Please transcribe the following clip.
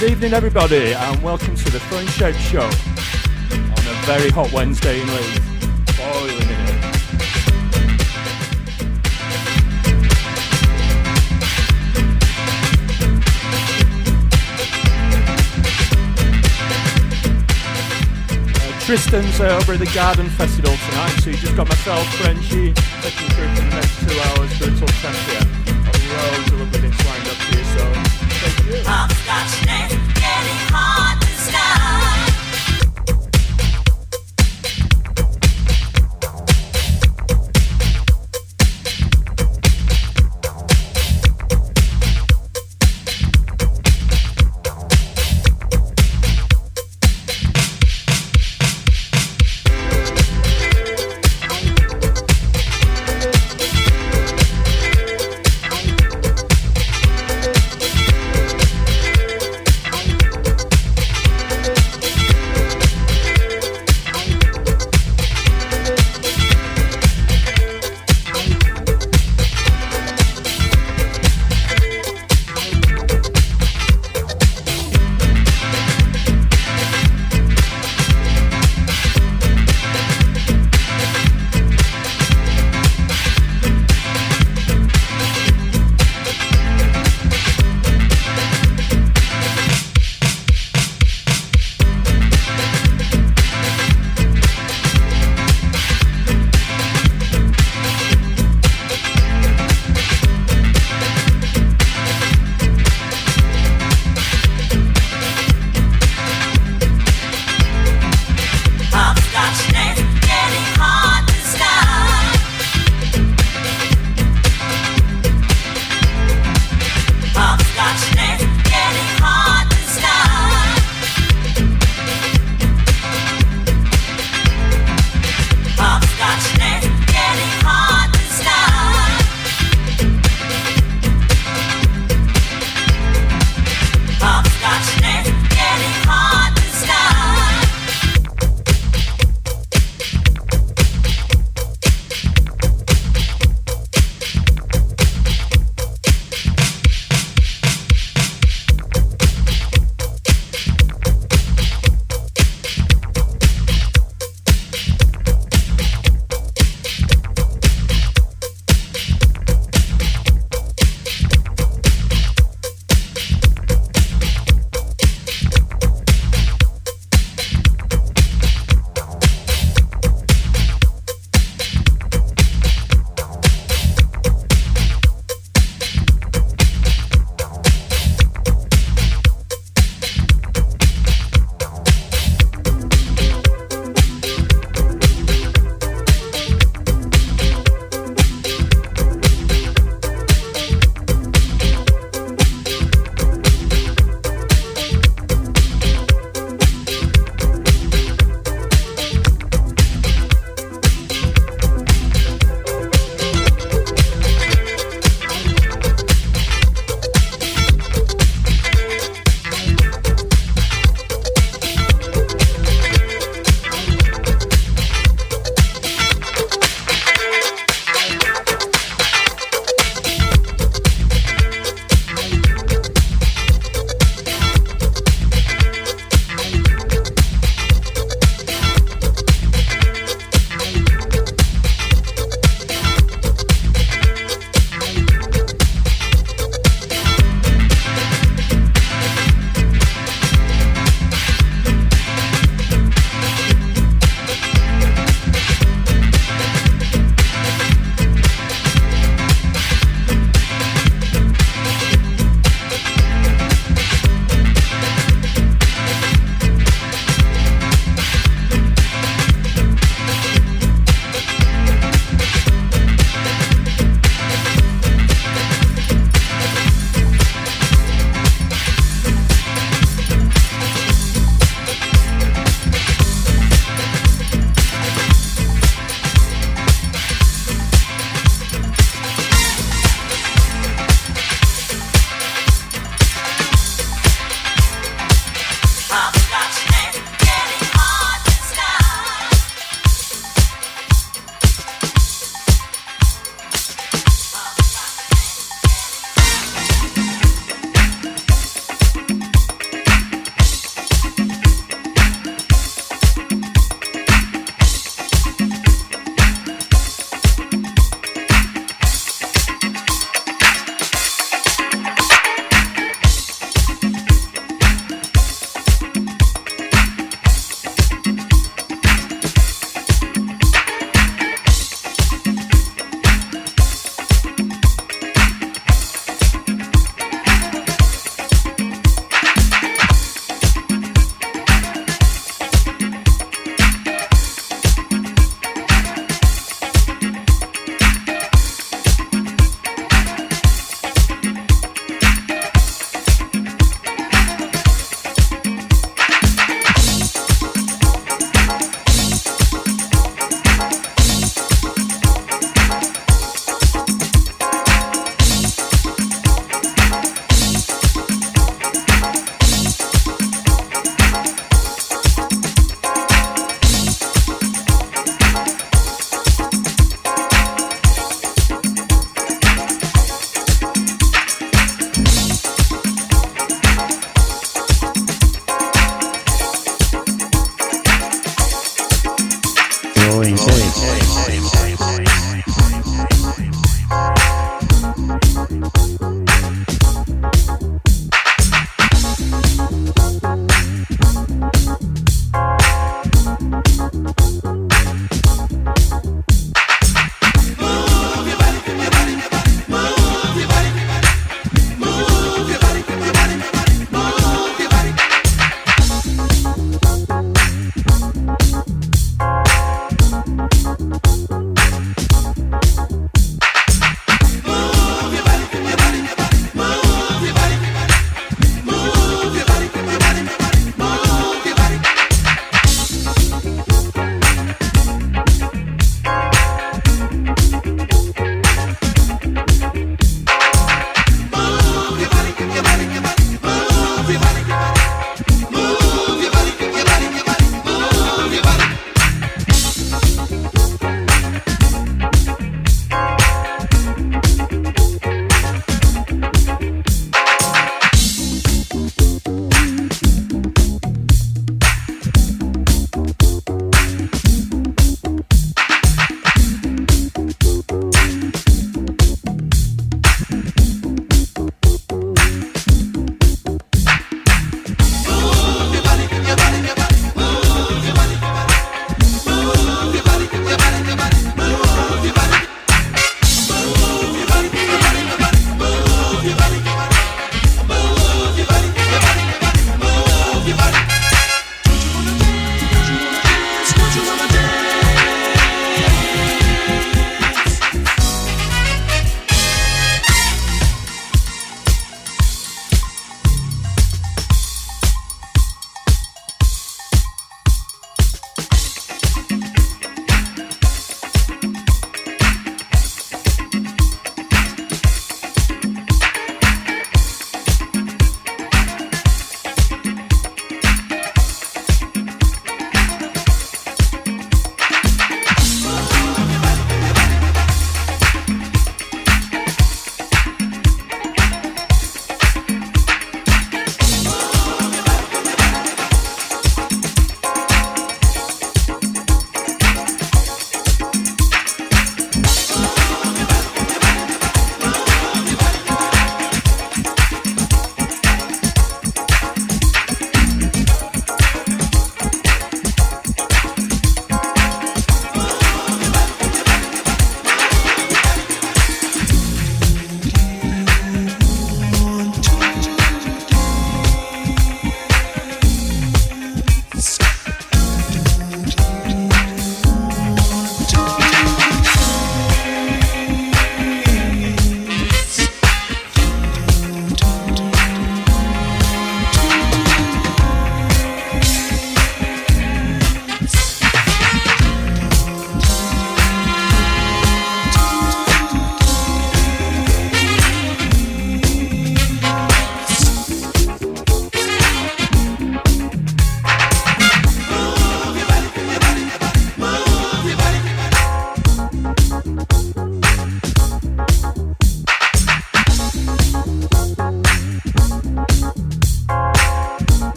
Good evening, everybody, and welcome to the Throwing Shapes Show on a very hot Wednesday in Leeds. Boiling in it. Uh, Tristan's uh, over at the Garden Festival tonight, so you just got myself, Frenchy, taking through for the next two hours through till 10 pm. Loads of lovely bits lined up for you, so thank you.